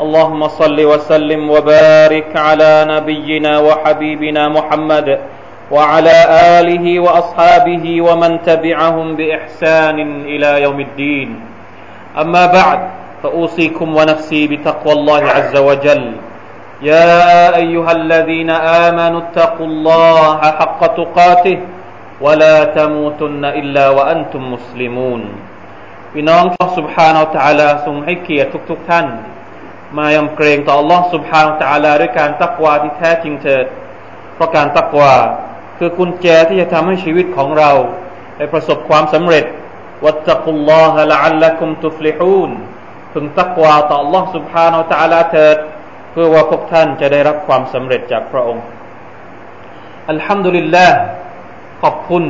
اللهم صل وسلم وبارك على نبينا وحبيبنا محمد وعلى آله وأصحابه ومن تبعهم بإحسان إلى يوم الدين أما بعد فأوصيكم ونفسي بتقوى الله عز وجل يا أيها الذين آمنوا اتقوا الله حق تقاته ولا تموتن إلا وأنتم مسلمون พี่น้อง سبحانه وتعالى ทรงให้เกียรติทุกๆท่าน มายำเกรงต่อ Allah سبحانه وتعالى ด้วยการตักวาที่แท้จริงเถิดเพราะการตักวาคือกุญแจที่จะทำให้ชีวิตของเราได้ประสบความสำเร็จวัตตะกุลลอฮะละอัลลักุมตุฟลิฮูนพึงตักวาต่อ Allah سبحانه และ تعالى เถิดเพื่อว่าพวกท่านจะได้รับความสำเร็จจากพระองค์ อัลฮัมดุลิลลาห์ขอบคุณ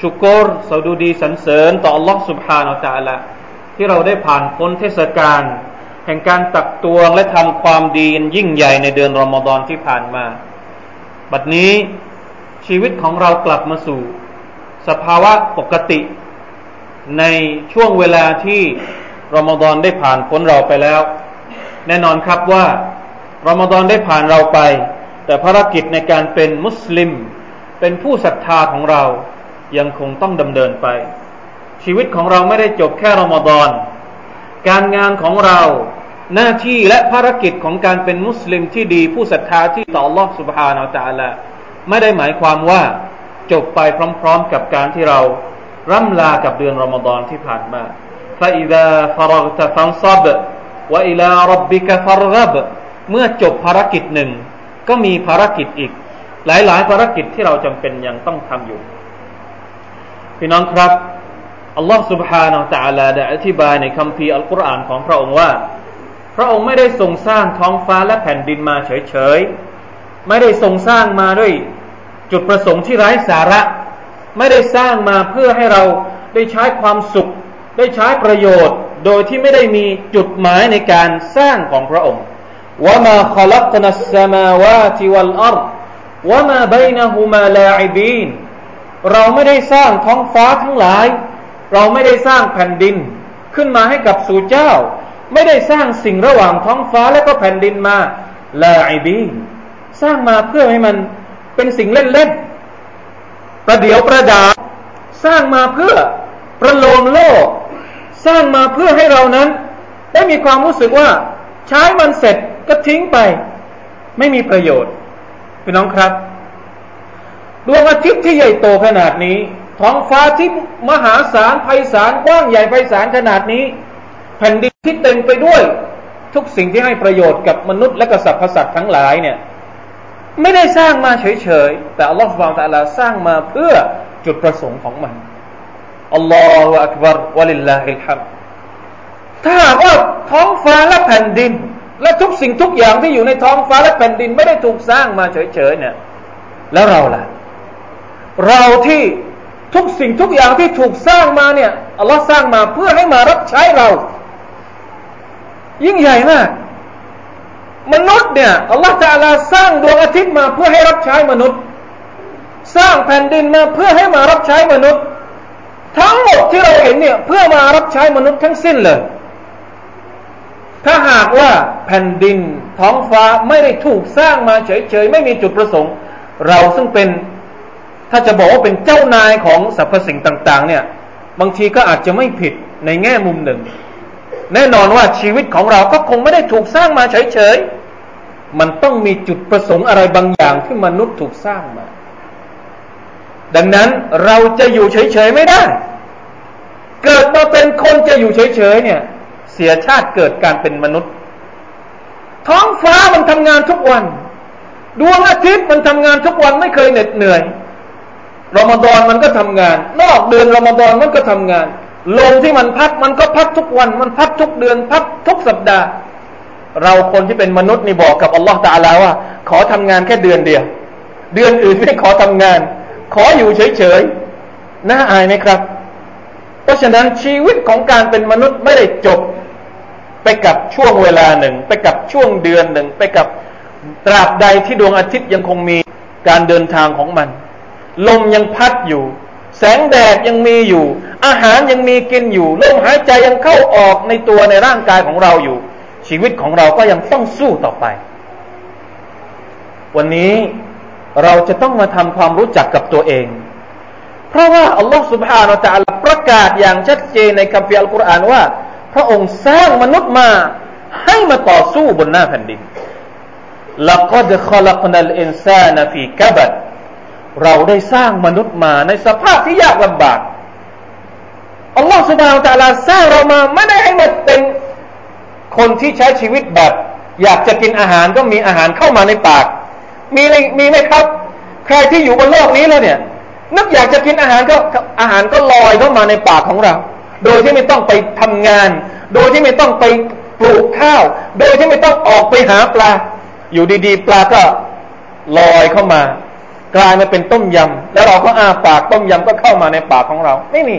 ชุกรสดุดีสรรเสริญต่อ Allah سبحانه และ تعالى ที่เราได้ผ่านพ้นเทศกาลแ ห่งการตักตวงและทำความดียิ่งใหญ่ในเดือนรอมฎอนที่ผ่านมา บัดนี้ชีวิตของเรากลับมาสู่ สภาวะปกติ ในช่วงเวลาที่รอมฎอนได้ผ่านพ้นเราไปแล้ว แน่นอนครับว่ารอมฎอนได้ผ่านเราไป แต่ภารกิจในการเป็นมุสลิม เป็นผู้ศรัทธาของเรายังคงต้องดำเนินไป ชีวิตของเราไม่ได้จบแค่รอมฎอนการงานของเรา หน้าที่และภารกิจของการเป็นมุสลิมที่ดีผู้ศรัทธาที่ต่อ Allah سبحانه และ تعالى ไม่ได้หมายความว่าจบไปพร้อมๆกับการที่เราร่ำลากับเดือนรอมฎอนที่ผ่านมา فإذا فرغت فانصب وإلى ربك فارغب เมื่อจบภารกิจหนึ่ง ก็มีภารกิจอีก หลายๆ ภารกิจที่เราจำเป็นยังต้องทำอยู่ พี่น้องครับอัลลอฮ์ سبحانه และ تعالى ได้อธิบายในคำพีอัลกุรอานของพระองค์ว่า พ ระองค์ไม่ได้ทรงสร้างท้องฟ้าและแผ่นดินมาเฉยๆ ไม่ได้ทรงสร้างมาด้วยจุดประสงค์ที่ไร้สาระ ไม่ได้สร้างมาเพื่อให้เราได้ใช้ความสุข ได้ใช้ประโยชน์ โดยที่ไม่ได้มีจุดหมายในการสร้างของพระองค์ว่ามาขลักนัสสมาวาติวัลอัรว่ามาบนะฮุมาลาอิบีนเราไม่ได้สร้างท้องฟ้าทั้งหลาย เราไม่ได้สร้างแผ่นดิน ขึ้นมาให้กับสู่เจ้า ไม่ได้สร้างสิ่งระหว่างท้องฟ้าและก็แผ่นดินมาลาอิบีนสร้างมาเพื่อให้มันเป็นสิ่งเล่นๆประเดี๋ยวประดา สร้างมาเพื่อประโลมโลก สร้างมาเพื่อให้เรานั้น ได้มีความรู้สึกว่า ใช้มันเสร็จก็ทิ้งไป ไม่มีประโยชน์พี่น้องครับดวงอาทิตย์ที่ใหญ่โตขนาดนี้ ท้องฟ้าที่มหาศาลไพศาลกว้างใหญ่ไพศาลขนาดนี้ แผ่นดินที่เต็มไปด้วย ทุกสิ่งที่ให้ประโยชน์กับมนุษย์และกษัตริย์สัตว์ทั้งหลายเนี่ยไม่ได้สร้างมาเฉยๆ แต่อัลลอฮฺสุบานตะลาสร้างมาเพื่อจุดประสงค์ของมันอัลลอฮฺอักบารวะลิลลาฮิลฮัมถ้าหากว่าท้องฟ้าและแผ่นดิน และทุกสิ่งทุกอย่างที่อยู่ในท้องฟ้าและแผ่นดิน ไม่ได้ถูกสร้างมาเฉยๆเนี่ย แล้วเราล่ะ เราที่ทุกสิ่งทุกอย่างที่ถูกสร้างมาเนี่ยอัลลอฮ์สร้างมาเพื่อให้มารับใช้เรา ยิ่งใหญ่มาก มนุษย์เนี่ยอัลลอฮฺจะลาสร้างดวงอาทิตย์มาเพื่อให้รับใช้มนุษย์ สร้างแผ่นดินมาเพื่อให้มารับใช้มนุษย์ ทั้งหมดที่เราเห็นเนี่ยเพื่อมารับใช้มนุษย์ทั้งสิ้นเลย ถ้าหากว่าแผ่นดินท้องฟ้าไม่ได้ถูกสร้างมาเฉยๆไม่มีจุดประสงค์ เราซึ่งเป็นถ้าจะบอกว่าเป็นเจ้านายของสรรพสิ่งต่าง ๆ เนี่ย บางทีก็อาจจะไม่ผิดในแง่มุมหนึ่ง แน่นอนว่าชีวิตของเราก็คงไม่ได้ถูกสร้างมาเฉยๆ มันต้องมีจุดประสงค์อะไรบางอย่างที่มนุษย์ถูกสร้างมา ดังนั้นเราจะอยู่เฉยๆไม่ได้ เกิดมาเป็นคนจะอยู่เฉยๆเนี่ย เสียชาติเกิดการเป็นมนุษย์ ท้องฟ้ามันทำงานทุกวัน ดวงอาทิตย์มันทำงานทุกวันไม่เคยเหน็ดเหนื่อยรอมฎอนมันก็ทำงาน นอกเดือนรอมฎอนมันก็ทำงาน ลมที่มันพัดมันก็พัดทุกวัน มันพัดทุกเดือนพัดทุกสัปดาห์ เราคนที่เป็นมนุษย์นี่บอกกับอัลลอฮฺตาลาว่า ขอทำงานแค่เดือนเดียว เดือนอื่นไม่ขอทำงาน ขออยู่เฉยๆน่าอายไหมครับ เพราะฉะนั้นชีวิตของการเป็นมนุษย์ไม่ได้จบ ไปกับช่วงเวลาหนึ่ง ไปกับช่วงเดือนหนึ่ง ไปกับตราบใดที่ดวงอาทิตย์ยังคงมีการเดินทางของมัน ลมยังพัดอยู่ แสงแดดยังมีอยู่ อาหารยังมีกินอยู่ลมหายใจยังเข้าออกในตัวในร่างกายของเราอยู่ ชีวิตของเราก็ยังต้องสู้ต่อไป วันนี้เราจะต้องมาทำความรู้จักกับตัวเอง เพราะว่าอัลลอฮฺ سبحانه และ تعالى ประกาศอย่างชัดเจนในคัมภีร์อัลกุรอานว่า พระองค์สร้างมนุษย์มาให้มาต่อสู้บนหน้าแผ่นดิน لقد خلقنا الإنسان في كبد เราได้สร้างมนุษย์มาในสภาพที่ยากลำบากอัลลอฮฺสุบานตะลาสร้างเรามาไม่ได้ให้มาเป็นคนที่ใช้ชีวิตแบบ อยากจะกินอาหารก็มีอาหารเข้ามาในปาก มีมีไหมครับ ใครที่อยู่บนโลกนี้แล้วเนี่ย นึกอยากจะกินอาหารก็อาหารก็ลอยเข้ามาในปากของเรา โดยที่ไม่ต้องไปทำงาน โดยที่ไม่ต้องไปปลูกข้าว โดยที่ไม่ต้องออกไปหาปลา อยู่ดีๆ ปลาก็ลอยเข้ามา กลายมาเป็นต้มยำแล้วเราก็อาปากต้มยำก็เข้ามาในปากของเรา ไม่มี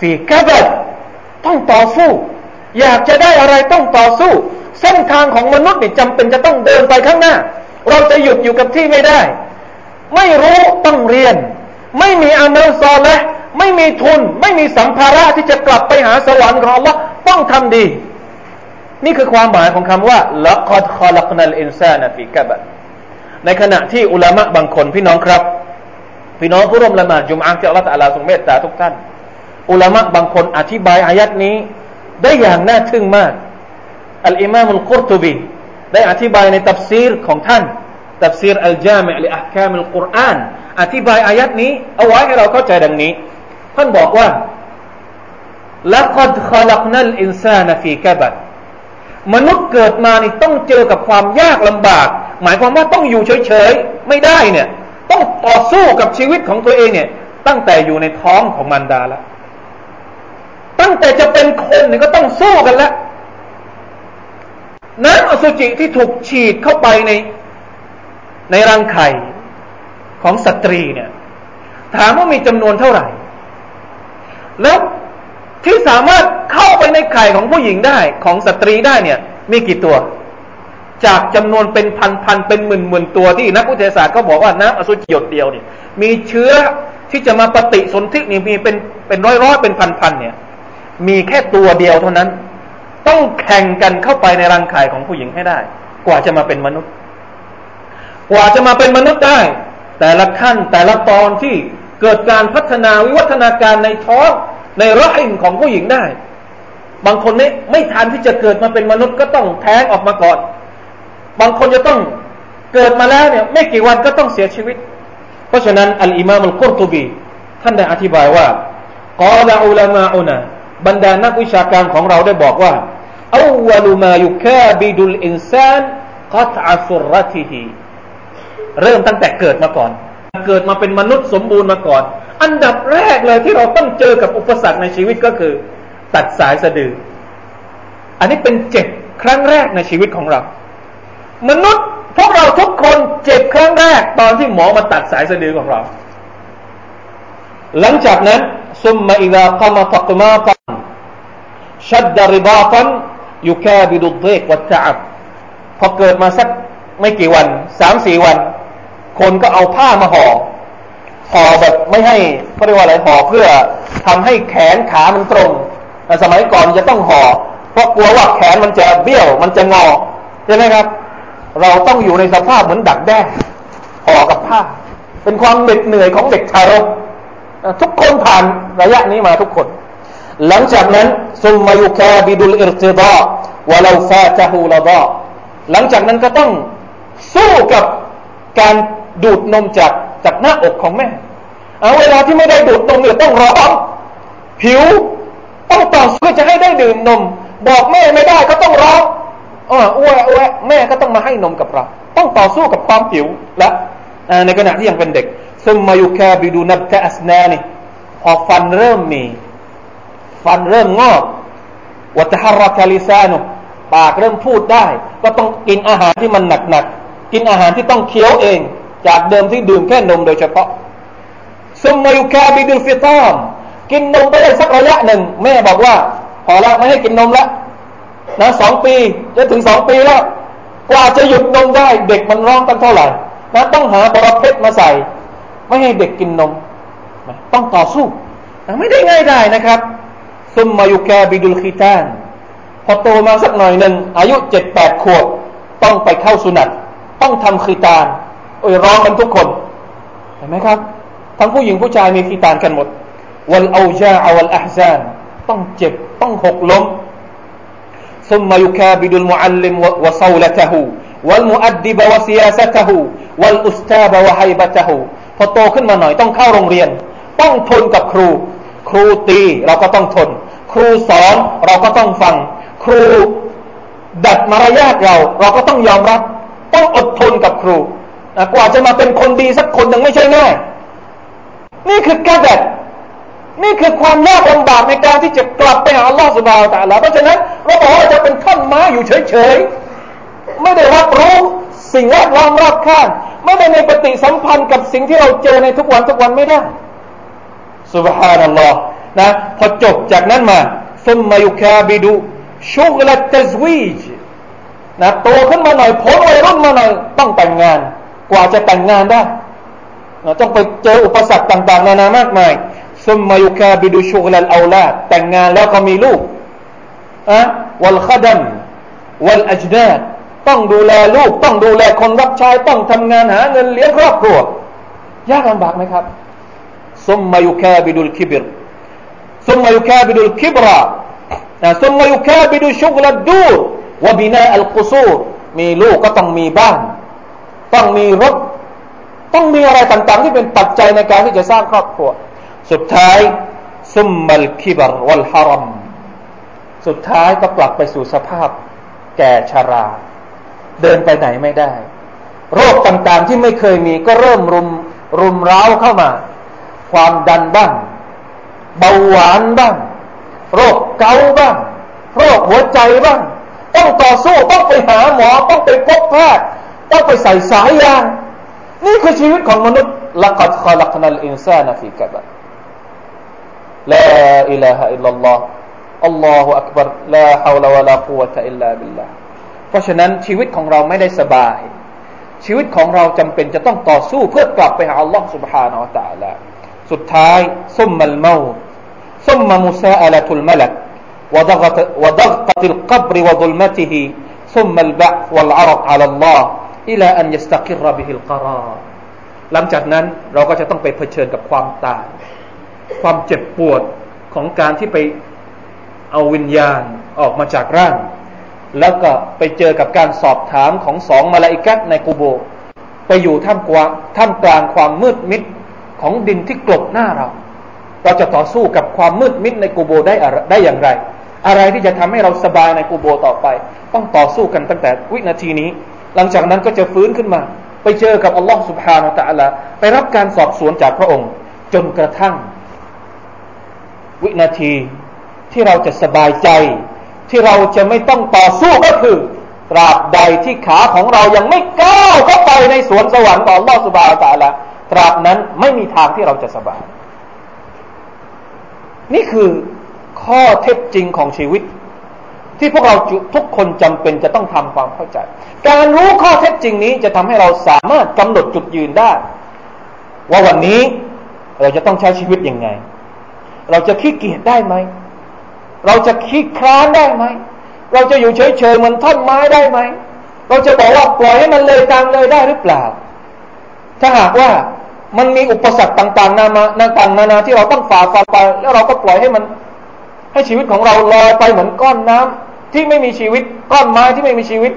ฝีกระเบิดต้องต่อสู้ อยากจะได้อะไรต้องต่อสู้ เส้นทางของมนุษย์นี่จำเป็นจะต้องเดินไปข้างหน้า เราจะหยุดอยู่กับที่ไม่ได้ ไม่รู้ต้องเรียน ไม่มีอามัลซอลและไม่มีทุน ไม่มีสัมภาระที่จะกลับไปหาสวรรค์ของ Allah ต้องทำดี นี่คือความหมายของคำว่าละกอดคอลักนัลอินซานฟีกะบะ ในขณะที่อุลามะบางคนพี่น้องครับ พี่น้องผู้ร่วมละหมาดจุมอาที่อัลลอฮฺตะลาทรงเมตตาทุกท่าน อุลามะบางคนอธิบายอายัดนี้ ได้อย่างน่าทึ่งมาก อัลอิมามุลกุรตุบีได้อธิบายในตัฟซีรของท่านตัฟซีรอัลจามิอัลอัคคามุลกุรอานอธิบายอายัดนี้ เอาไว้ให้เราเข้าใจดังนี้ ท่านบอกว่าلقد خلقنا الإنسان في كبد มนุษย์เกิดมานี่ต้องเจอกับความยากลำบาก หมายความว่าต้องอยู่เฉยๆไม่ได้เนี่ย ต้องต่อสู้กับชีวิตของตัวเองเนี่ย ตั้งแต่อยู่ในท้องของมารดาแล้วตั้งแต่จะเป็นคนเนี่ยก็ต้องสู้กันแล้วน้ำอสุจิที่ถูกฉีดเข้าไปใน ในรังไข่ของสตรีเนี่ย ถามว่ามีจำนวนเท่าไหร่ แล้วที่สามารถเข้าไปในไข่ของผู้หญิงได้ของสตรีได้เนี่ย มีกี่ตัว จากจำนวนเป็นพันพันเป็นหมื่นหมื่นตัวที่นักวิทยาศาสตร์ก็บอกว่าน้ำอสุจิหยดเดียวเนี่ยมีเชื้อที่จะมาปฏิสนธินี่มีเป็นเป็นร้อยร้อยเป็นพันพันเนี่ย มีแค่ตัวเดียวเท่านั้น ต้องแข่งกันเข้าไปในรังไข่ของผู้หญิงให้ได้ กว่าจะมาเป็นมนุษย์ กว่าจะมาเป็นมนุษย์ได้ แต่ละขั้นแต่ละตอนที่เกิดการพัฒนาวิวัฒนาการในท้องในร่างของผู้หญิงได้ บางคนไม่ไม่ทันที่จะเกิดมาเป็นมนุษย์ก็ต้องแท้งออกมาก่อน บางคนจะต้องเกิดมาแล้วเนี่ยไม่กี่วันก็ต้องเสียชีวิต เพราะฉะนั้นอัลอิมามุลกุรตุบีท่านได้อธิบายว่ากอลาอุลามาอุนะบรรดานักวิชาการของเราได้บอกว่าอาวลุมายุคาบิดุลอินซานกัตอัสุรติฮีเริ่มตั้งแต่เกิดมาก่อน เกิดมาเป็นมนุษย์สมบูรณ์มาก่อน อันดับแรกเลยที่เราต้องเจอกับอุปสรรคในชีวิตก็คือ ตัดสายสะดือ อันนี้เป็นเจ็บครั้งแรกในชีวิตของเรา มนุษย์พวกเราทุกคนเจ็บครั้งแรก ตอนที่หมอมาตัดสายสะดือของเรา หลังจากนั้นซุมมาอิลาคามาตักมาตันชัดดาริบาตันยุคบิดุเดกวัตจับพอเกิดมาสักไม่กี่วันสามสี่วัน คนก็เอาผ้ามาห่อห่อแบบไม่ให้เขาเรียกว่าอะไรห่อเพื่อทำให้แขนขามันตรงแต่สมัยก่อนจะต้องห่อเพราะกลัวว่าแขนมันจะเบี้ยวมันจะงอใช่ไหมครับ เราต้องอยู่ในสภาพเหมือนดักแด้ห่อกับผ้า เป็นความเหน็ดเหนื่อยของเด็กทารกทุกคนผ่านระยะนี้มาทุกคน หลังจากนั้นซุมมายุคาบิดุลอิรติดาวะลาฟาตะฮูลาดาหลังจากนั้นก็ต้องสู้กับการดูดนมจากจากหน้าอกของแม่เอาเวลาที่ไม่ได้ดูดนมเนี่ยต้องร้องผิวต้องต่อสู้จะให้ได้ดื่มนม บอกแม่ไม่ได้ก็ต้องร้อง อ้ออ้วอ้วแม่ก็ต้องมาให้นมกับเรา ต้องต่อสู้กับความผิวและในขณะที่ยังเป็นเด็กซึ่งมายู่แคบิดูนับแค่อัสนานี่พอฟันเริ่มมี ฟันเริ่มงอกวัตหารคาลิซานุปากเริ่มพูดได้ ก็ต้องกินอาหารที่มันหนักๆกินอาหารที่ต้องเคี้ยวเอง จากเดิมที่ดื่มแค่นมโดยเฉพาะซุมมายุคาบิดุลฟิตามกินนมไปได้สักระยะหนึ่ง แม่บอกว่า พอละไม่ให้กินนมละ นะสองปีจะถึงสองปีแล้ว กว่าจะหยุดนมได้ เด็กมันร้องกันเท่าไหร่นะต้องหาบรเพชรมาใส่ ไม่ให้เด็กกินนม ต้องต่อสู้ไม่ได้ง่ายได้นะครับซุมมายุแกบิดุลคีตานพอโตมาสักหน่อยหนึ่งอายุเจ็ดแปดขวบต้องไปเข้าสุนัตต้องทำคีตานโอ้ยร้องกันทุกคนเห็นไหมครับ ทั้งผู้หญิงผู้ชายมีคีตานกันหมด วัลเอาจาอวัลอัฮซานต้องเจ็บต้องหกล้ม ثم يكابد المعلم وصولته والمؤدب وسياسته والأستاذ وهيبته พอโตขึ้นมาหน่อยต้องเข้าโรงเรียน ต้องทนกับครู ครูตีเราก็ต้องทน ครูสอนเราก็ต้องฟัง ครูดัดมารยาทเรา เราก็ต้องยอมรับ ต้องอดทนกับครูกว่าจะมาเป็นคนดีสักคนหนึ่งไม่ใช่ง่าย นี่คือการแบบ นี่คือความยากลำบากในการที่จะกลับไปหาอัลลอฮฺสุบาวตะลาเพราะฉะนั้นเราบอกว่าจะเป็นท่อนไม้อยู่เฉยๆ ไม่ได้รับรู้สิ่งแวดล้อมรอบข้างไม่ได้ในปฏิสัมพันธ์กับสิ่งที่เราเจอในทุกวันทุกวันไม่ได้สุบฮานัลลอฮ์นะพอจบจากนั้นมาซุมมายุคาบิดูชุกละตซวีจนะโตขึ้นมาหน่อยพ้นวัยรุ่นมาหน่อยต้องแต่งงาน กว่าจะแต่งงานได้ต้องไปเจออุปสรรคต่าง ๆ นานามากมาย ซุมมายุคาบิดูชุกลัลเอาลาดแต่งงานแล้วก็มีลูกอะวัลขดัมวัลอัจดาดต้องดูแลลูก ต้องดูแลคนรับใช้ต้องทำงานหาเงินเลี้ยงครอบครัวยากลำบากไหมครับซุมมายุคาบิดุลคิบรซุมมายุคาบิดุลคิบราซุมมายุคาบิดุชุกลัดดูรวบินาอัลกุซูรมีลูกก็ต้องมีบ้าน ต้องมีรถ ต้องมีอะไรต่างๆ ที่เป็นปัจจัยในการที่จะสร้างครอบครัว สุดท้ายซุมมัลคิบรวัลฮารัมสุดท้ายก็กลับไปสู่สภาพแก่ชารา เดินไปไหนไม่ได้ โรคต่างๆที่ไม่เคยมีก็เริ่มรุมรุมร้าวเข้ามา ความดันบ้าง เบาหวานบ้าง โรคเกาบ้าง โรคหัวใจบ้าง ต้องต่อสู้ต้องไปหาหมอต้องไปพบแพทย์ต้องไปใส่สายยาง นี่คือชีวิตของมนุษย์ละกัดขลักนัลอินซานฟีกับะลาอิลาฮะบะ ลากุวะตะอิลลาบิลลาห์เพราะฉะนั้นชีวิตของเราไม่ได้สบาย ชีวิตของเราจำเป็นจะต้องต่อสู้เพื่อกลับไปหาอัลลอฮ์ سبحانه และ تعالى สุดท้ายซุมมัลเมาซุมมามุซาอัลตุลมลัก وضغط وضغطة القبر وظلمته ثم البعث والعرض على الله إلى أن يستقر به القرار หลังจากนั้นเราก็จะต้องไปเผชิญกับความตาย ความเจ็บปวดของการที่ไปเอาวิญญาณออกมาจากร่าง แล้วก็ไปเจอกับการสอบถามของสองมาลาอิกัสในกูโบ ไปอยู่ท่ามกลางท่ามกลางความมืดมิดของดินที่กลบหน้าเรา เราจะต่อสู้กับความมืดมิดในกูโบได้ได้อย่างไร อะไรที่จะทำให้เราสบายในกูโบต่อไป ต้องต่อสู้กันตั้งแต่วินาทีนี้ หลังจากนั้นก็จะฟื้นขึ้นมา ไปเจอกับอัลลอฮ์สุบฮานาตะอัลลไปรับการสอบสวนจากพระองค์ จนกระทั่ง วินาทีที่เราจะสบายใจ ที่เราจะไม่ต้องต่อสู้ก็คือ ตราบใดที่ขาของเรายังไม่ก้าวเข้าไปในสวนสวรรค์ของลอสุบาตาละตราบนั้นไม่มีทางที่เราจะสบาย นี่คือข้อเท็จจริงของชีวิต ที่พวกเราทุกคนจำเป็นจะต้องทำความเข้าใจ การรู้ข้อเท็จจริงนี้จะทำให้เราสามารถกำหนดจุดยืนได้ ว่าวันนี้เราจะต้องใช้ชีวิตยังไง เราจะขี้เกียจได้ไหมเราจะคิดคลานได้ไหม เราจะอยู่เฉยๆเหมือนท่อนไม้ได้ไหม เราจะบอกว่าปล่อยให้มันเลยตามเลยได้หรือเปล่า ถ้าหากว่ามันมีอุปสรรคต่างๆนานาต่างๆนานาที่เราต้องฝ่าฟันไป แล้วเราก็ปล่อยให้มัน ให้ชีวิตของเราลอยไปเหมือนก้อนน้ำ ที่ไม่มีชีวิต ก้อนไม้ที่ไม่มีชีวิต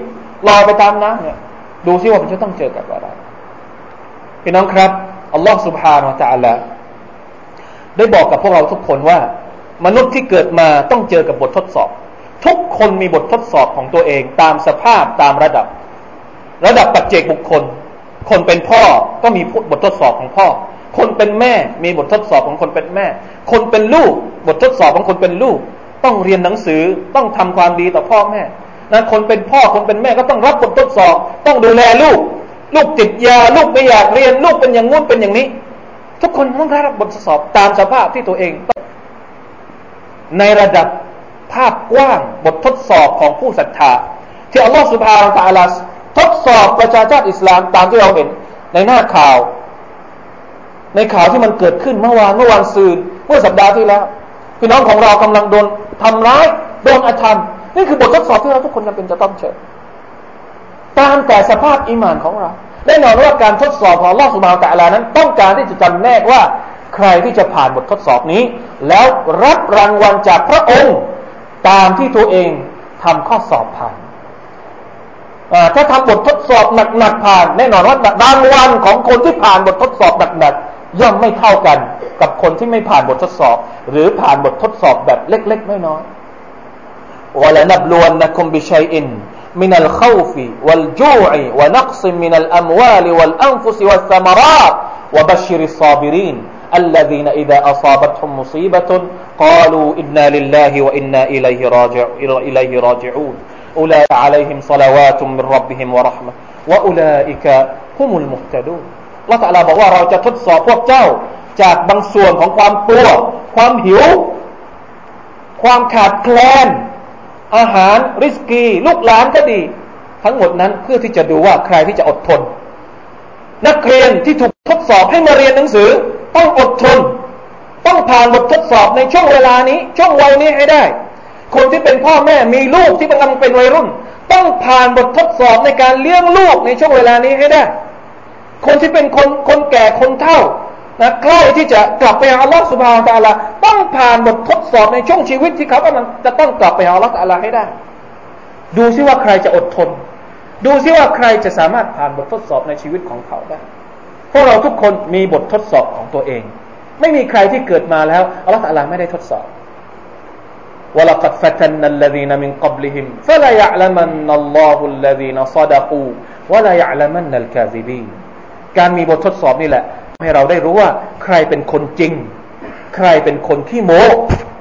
ลอยไปตามน้ำเนี่ย ดูซิว่ามันจะต้องเจอกับอะไร พี่น้องครับ อัลลอฮฺ سبحانه และ تعالى ได้บอกกับพวกเราทุกคนว่า มนุษย์ที่เกิดมาต้องเจอกับบททดสอบ ทุกคนมีบททดสอบของตัวเองตามสภาพตามระดับ ระดับปัจเจกบุคคล คนเป็นพ่อก็มีบททดสอบของพ่อ คนเป็นแม่มีบททดสอบของคนเป็นแม่ คนเป็นลูกบททดสอบของคนเป็นลูก ต้องเรียนหนังสือต้องทำความดีต่อพ่อแม่นะคนเป็นพ่อคนเป็นแม่ก็ต้องรับบททดสอบ ต้องดูแลลูก ลูกติดยาลูกไม่อยากเรียนลูกเป็นอย่างงู้นเป็นอย่างนี้ ทุกคนต้องรับบททดสอบตามสภาพที่ตัวเอง ในระดับภาพกว้างบททดสอบของผู้ศรัทธาที่อัลลอฮฺสุบฮานาตะลาทดสอบประชาชาติอิสลามตามที่เราเห็นในหน้าข่าว ในข่าวที่มันเกิดขึ้นเมื่อวานเมื่อวานซืนเมื่อสัปดาห์ที่แล้วพี่น้องของเรากำลังโดนทำร้ายโดนอาธรรมนี่คือบททดสอบที่เราทุกคนจำเป็นจะต้องเจอตามแต่สภาพอิมานของเรา แน่นอนว่าการทดสอบของลอสุบาแตะลานั้น ต้องการที่จะจำแนกว่าใครที่จะผ่านบททดสอบนี้ แล้วรับรางวัลจากพระองค์ตามที่ตัวเองทำข้อสอบผ่านถ้าทำบททดสอบหนักๆผ่าน แน่นอนว่ารางวัลของคนที่ผ่านบททดสอบหนักๆย่อมไม่เท่ากันกับคนที่ไม่ผ่านบททดสอบ หรือผ่านบททดสอบแบบเล็ก ๆ น้อยๆวลนับลวนนะคมบิชัยอิน من الخوف والجوع ونقص من الأموال والأنفس والثمرات وبشر الصابرين الذين إذا أصابتهم مصيبة قالوا إنا لله وإنا إليه, راجع إليه راجعون أولئك عليهم صلوات من ربهم ورحمة وأولئك هم المهتدون ละตัลลาบอกว่าเราจะทดสอบพวกเจ้า จากบางส่วนของความกลัวความหิว ความขาดแคลน อาหารริสกี ลูกหลานก็ดี ทั้งหมดนั้นเพื่อที่จะดูว่าใครที่จะอดทน นักเรียนที่ถูกทดสอบให้มาเรียนหนังสือ ต้องอดทน ต้องผ่านบททดสอบในช่วงเวลานี้ ช่วงวัยนี้ให้ได้ คนที่เป็นพ่อแม่มีลูกที่กำลังเป็นวัยรุ่น ต้องผ่านบททดสอบในการเลี้ยงลูกในช่วงเวลานี้ให้ได้ คนที่เป็นคนคนแก่คนเฒ่า นะใกล้ที่จะกลับไปหาอัลลอฮฺสุบฮานตะลาต้องผ่านบททดสอบในช่วงชีวิตที่เขากำลังจะต้องกลับไปหาอัลลอฮฺตะลาให้ได้ ดูซิว่าใครจะอดทน ดูซิว่าใครจะสามารถผ่านบททดสอบในชีวิตของเขาได้พวกเราทุกคนมีบททดสอบของตัวเอง ไม่มีใครที่เกิดมาแล้วอัลลอฮฺตะลาไม่ได้ทดสอบ ولقد فتنا الذين من قبلهم فلا يعلمن الله الذين صدقوا ولا يعلمن الكاذبين การมีบททดสอบนี่แหละ ให้เราได้รู้ว่า ใครเป็นคนจริง ใครเป็นคนที่โม้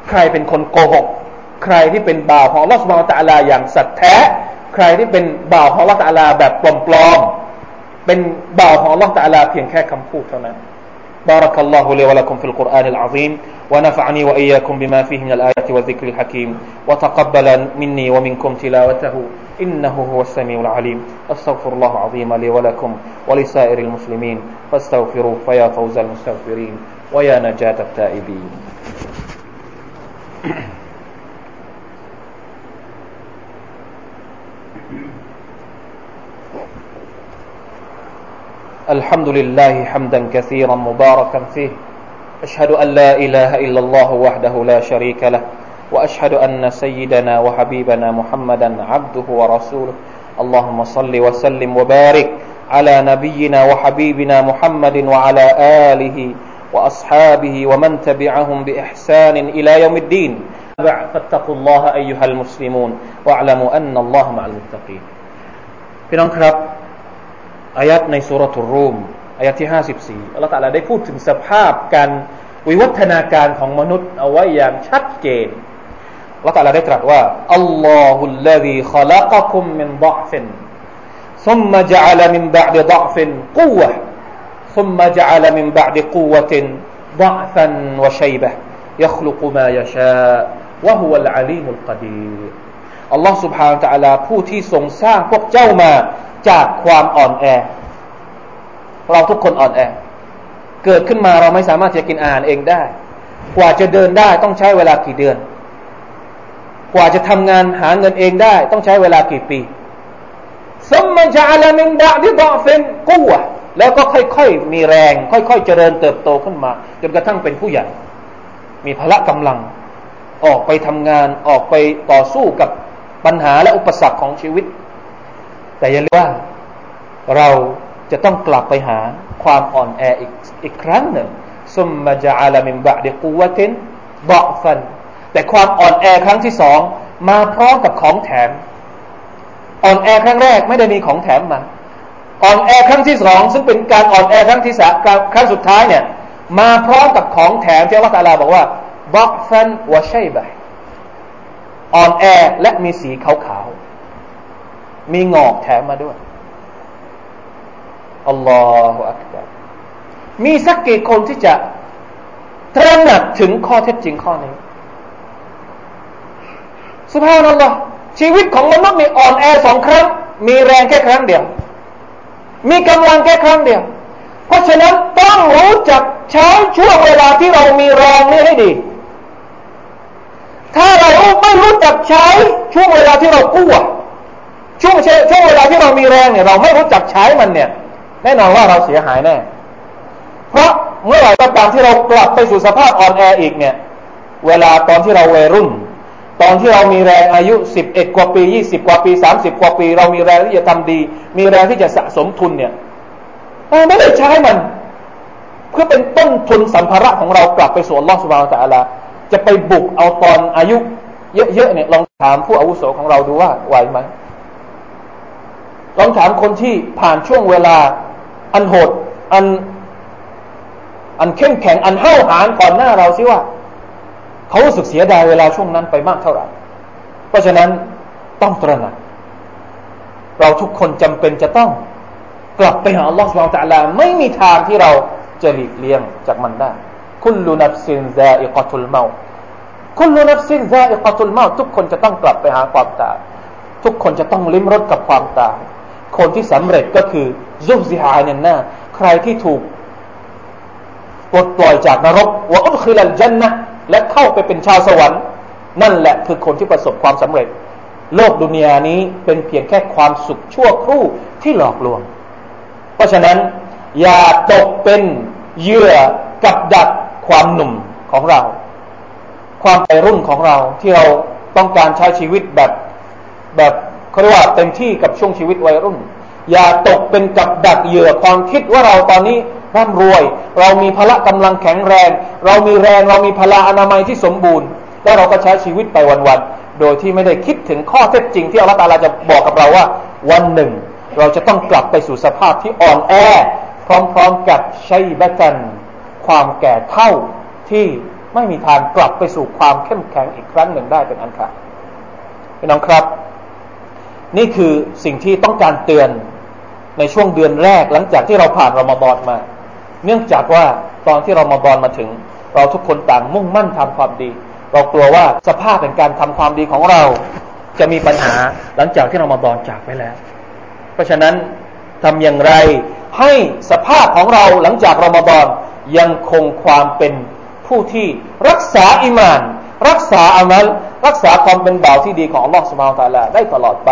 ใครเป็นคนโกหก ใครที่เป็นบ่าวของลอสมาตะลาอย่างสัตย์แท้ ใครที่เป็นบ่าวของลอสตะลาแบบปลอมๆเป็นบ่าวของลอสตะลาเพียงแค่คำพูดเท่านั้น بارك الله لي ولكم في القرآن العظيم ونفعني وإياكم بما فيه من الآيات والذكر الحكيم وتقبل مني ومنكم تلاوته إنه هو السميع العليم. أستغفر الله العظيم لي ولكم ولسائر المسلمين. فاستغفروه فيا فوز المستغفرين ويا نجاة التائبين. الحمد لله حمدا كثيرا مباركا فيه. أشهد أن لا إله إلا الله وحده لا شريك له. وأشهد أن سيدنا وحبيبنا محمدا عبده ورسوله اللهم صل وسلم وبارك على نبينا وحبيبنا محمد وعلى آله وأصحابه ومن تبعهم بإحسان إلى يوم الدين فاتقوا الله أيها المسلمون واعلموا أن الله مع المتقين พี่น้องครับอายัดในสุรทูรูมอายัดที่ห้าสิบสี่อัลลอฮฺตะลาได้พูดถึงสภาพการวิวัฒนาการของมนุษย์เอาไว้อย่างชัดเจนอั ลลอฮฺตะลาได้ตรัสว่าอัลลอฮุลลดีขลักคุมมินดะฟิน ثم جعل من بعد ضعف قوة ثم جعل من بعد قوة ضعفا وشيبة يخلق ما يشاء وهو العليم القدير อัลลอฮ์ سبحانه และ تعالى ผู้ที่ทรงสร้างพวกเจ้ามาจากความอ่อนแอ เราทุกคนอ่อนแอ เกิดขึ้นมาเราไม่สามารถจะกินอาหารเองได้ กว่าจะเดินได้ต้องใช้เวลากี่เดือน กว่าจะทำงานหาเงินเองได้ ต้องใช้เวลากี่ปีสมมจะอะไรมินดาที่ดอเฟนกู้แล้วก็ค่อยๆมีแรง ค่อยๆเจริญเติบโตขึ้นมา จนกระทั่งเป็นผู้ใหญ่ มีพละกำลัง ออกไปทำงานออกไปต่อสู้กับปัญหาและอุปสรรคของชีวิต แต่อย่าลืมว่าเราจะต้องกลับไปหาความอ่อนแออีกอีกครั้งหนึ่งซุมมาจาอัลมินบะดิกูวะตินบะฟัน แต่ความอ่อนแอครั้งที่สองมาพร้อมกับของแถม อ่อนแอครั้งแรกไม่ได้มีของแถมมาอ่อนแอครั้งที่สองซึ่งเป็นการอ่อนแอครั้งที่สามครั้งสุดท้ายเนี่ย มาพร้อมกับของแถมที่อัลลอฮฺตาลาบอกว่าบะฟันวะชัยบะอ่อนแอและมีสีขาวๆมีงอกแถมมาด้วยอัลลอฮฺอักบารมีสักกี่คนที่จะตระหนักถึงข้อเท็จจริงข้อนี้ สุภาพนัลลอฮ์ชีวิตของมนุษย์มีอ่อนแอสองครั้ง มีแรงแค่ครั้งเดียว มีกำลังแค่ครั้งเดียว เพราะฉะนั้นต้องรู้จักใช้ช่วงเวลาที่เรามีแรงนี้ให้ดี ถ้าเราไม่รู้จักใช้ช่วงเวลาที่เรากู้ช่วงช่วงเวลาที่เรามีแรงเนี่ย เราไม่รู้จักใช้มันเนี่ย แน่นอนว่าเราเสียหายแน่ เพราะเมื่อไหร่ก็ตามที่เรากลับไปสู่สภาพอ่อนแออีกเนี่ย เวลาตอนที่เราวัยรุ่น ตอนที่เรามีแรงอายุสิบเอ็ดกว่าปียี่สิบกว่าปีสามสิบกว่าปี เรามีแรงที่จะทำดี มีแรงที่จะสะสมทุนเนี่ยเราไม่ได้ใช้มัน เพื่อเป็นต้นทุนสัมภาระของเรากลับไปสู่ลอสบานตะอัลาจะไปบุกเอาตอนอายุ เยอะๆเนี่ยลองถามผู้อาวุโสของเราดูว่าไหวไหมลองถามคนที่ผ่านช่วงเวลา อันโหดอัน อันเข้มแข็งอันเห้าหาญก่อนหน้าเราสิว่า เขารู้สึกเสียดายเวลาช่วงนั้นไปมากเท่าไหร่ เพราะฉะนั้นต้องตระหนัก เราทุกคนจำเป็นจะต้องกลับไปหาอัลลอฮฺ سبحانه وتعالى ไม่มีทางที่เราจะหลีกเลี่ยงจากมันได้ كل نفس ذائقة الموت كل نفس ذائقة الموت ทุกคนจะต้องกลับไปหาความตายทุกคนจะต้องลิ้มรสกับความตายคนที่สำเร็จก็คือزحزح عن النار ใครที่ถูกปลดปล่อยจากนรกวะอุดคิลัลจันนะ และเข้าไปเป็นชาวสวรรค์ นั่นแหละคือคนที่ประสบความสำเร็จ โลกดุนยานี้เป็นเพียงแค่ความสุขชั่วครู่ที่หลอกลวง เพราะฉะนั้นอย่าตกเป็นเหยื่อกับดักความหนุ่มของเรา ความไปรุ่นของเราที่เราต้องการใช้ชีวิตแบบแบบเขาเรียกว่าเต็มที่กับช่วงชีวิตวัยรุ่น อย่าตกเป็นกับดักเหยื่อความคิดว่าเราตอนนี้ ร่ำรวย เรามีพละกำลังแข็งแรง เรามีแรงเรามีพละอนามัยที่สมบูรณ์ แล้วเราก็ใช้ชีวิตไปวันๆโดยที่ไม่ได้คิดถึงข้อเท็จจริง ที่อัลลอฮฺตาลาจะบอกกับเราว่า วันหนึ่ง เราจะต้องกลับไปสู่สภาพที่อ่อนแอ พร้อมๆกับชัยบะกัน ความแก่เท่าที่ไม่มีทางกลับไปสู่ความเข้มแข็งอีกครั้งหนึ่งได้เป็นอันขาดพี่น้องครับ นี่คือสิ่งที่ต้องการเตือนในช่วงเดือนแรกหลังจากที่เราผ่านรอมฎอนมา เนื่องจากว่าตอนที่เรามาบอลมาถึง เราทุกคนต่างมุ่งมั่นทำความดี เรากลัวว่าสภาพแห่งการทำความดีของเรา จะมีปัญหาหลังจากที่เรามาบอลจากไปแล้ว เพราะฉะนั้นทำอย่างไรให้สภาพของเราหลังจากเรามาบอลยังคงความเป็นผู้ที่รักษาอิมาน รักษาอามัลรักษาความเป็นบ่าวที่ดีของอัลลอฮฺสุบฮานตะลาได้ตลอดไป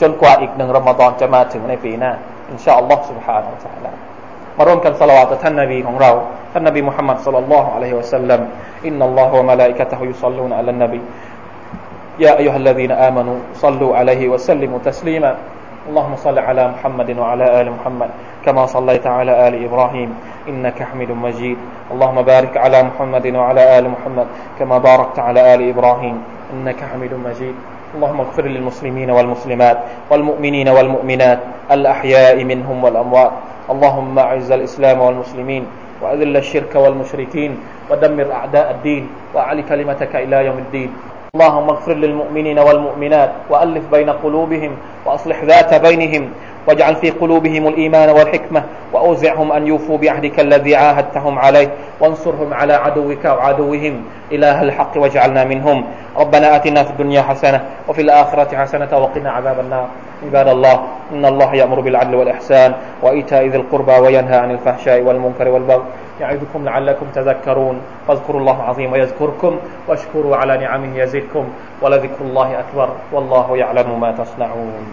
จนกว่าอีกหนึ่งรอมฎอนจะมาถึงในปีหน้า อินชาอัลลอฮฺสุบฮานาตะลา มาร่วมกันสละวาตท่านนบีของเราท่านนบีมุฮัมมัดสัลลัลลอฮุอะลัยฮิวะสัลลัมอินนัลลอฮฺวะมะลาอิกะตะฮุยุศ็อลลูนอะลันนบี يا أيها الذين آمنوا صلوا عليه وسلموا تسليما اللهم صل على محمد وعلى آل محمد كما صليت على آل إبراهيم إنك حميد مجيد اللهم بارك على محمد وعلى آل محمد كما باركت على آل إبراهيم إنك حميد مجيد اللهم اغفر للمسلمين والمسلمات والمؤمنين والمؤمنات الأحياء منهم والأموات اللهم اعز الإسلام والمسلمين وأذل الشرك والمشركين ودمر أعداء الدين وأعل كلمتك إلى يوم الدين. اللهم اغفر للمؤمنين والمؤمنات وألف بين قلوبهم وأصلح ذات بينهم واجعل في قلوبهم الإيمان والحكمة وأوزعهم أن يوفوا بعهدك الذي عاهدتهم عليه. وانصرهم على عدوك وعدوهم. إله الحق واجعلنا منهم. ربنا آتنا في الدنيا حسنة وفي الآخرة حسنة وقنا عذاب النار. عباد الله إن الله يأمر بالعدل والإحسان وإيتاء ذي القربى وينهى عن الفحشاء والمنكر والبغي يعظكم لعلكم تذكرون. فاذكروا الله العظيم ويذكركم واشكروا على نعمه يزدكم ولذكر الله أكبر. والله يعلم ما تصنعون.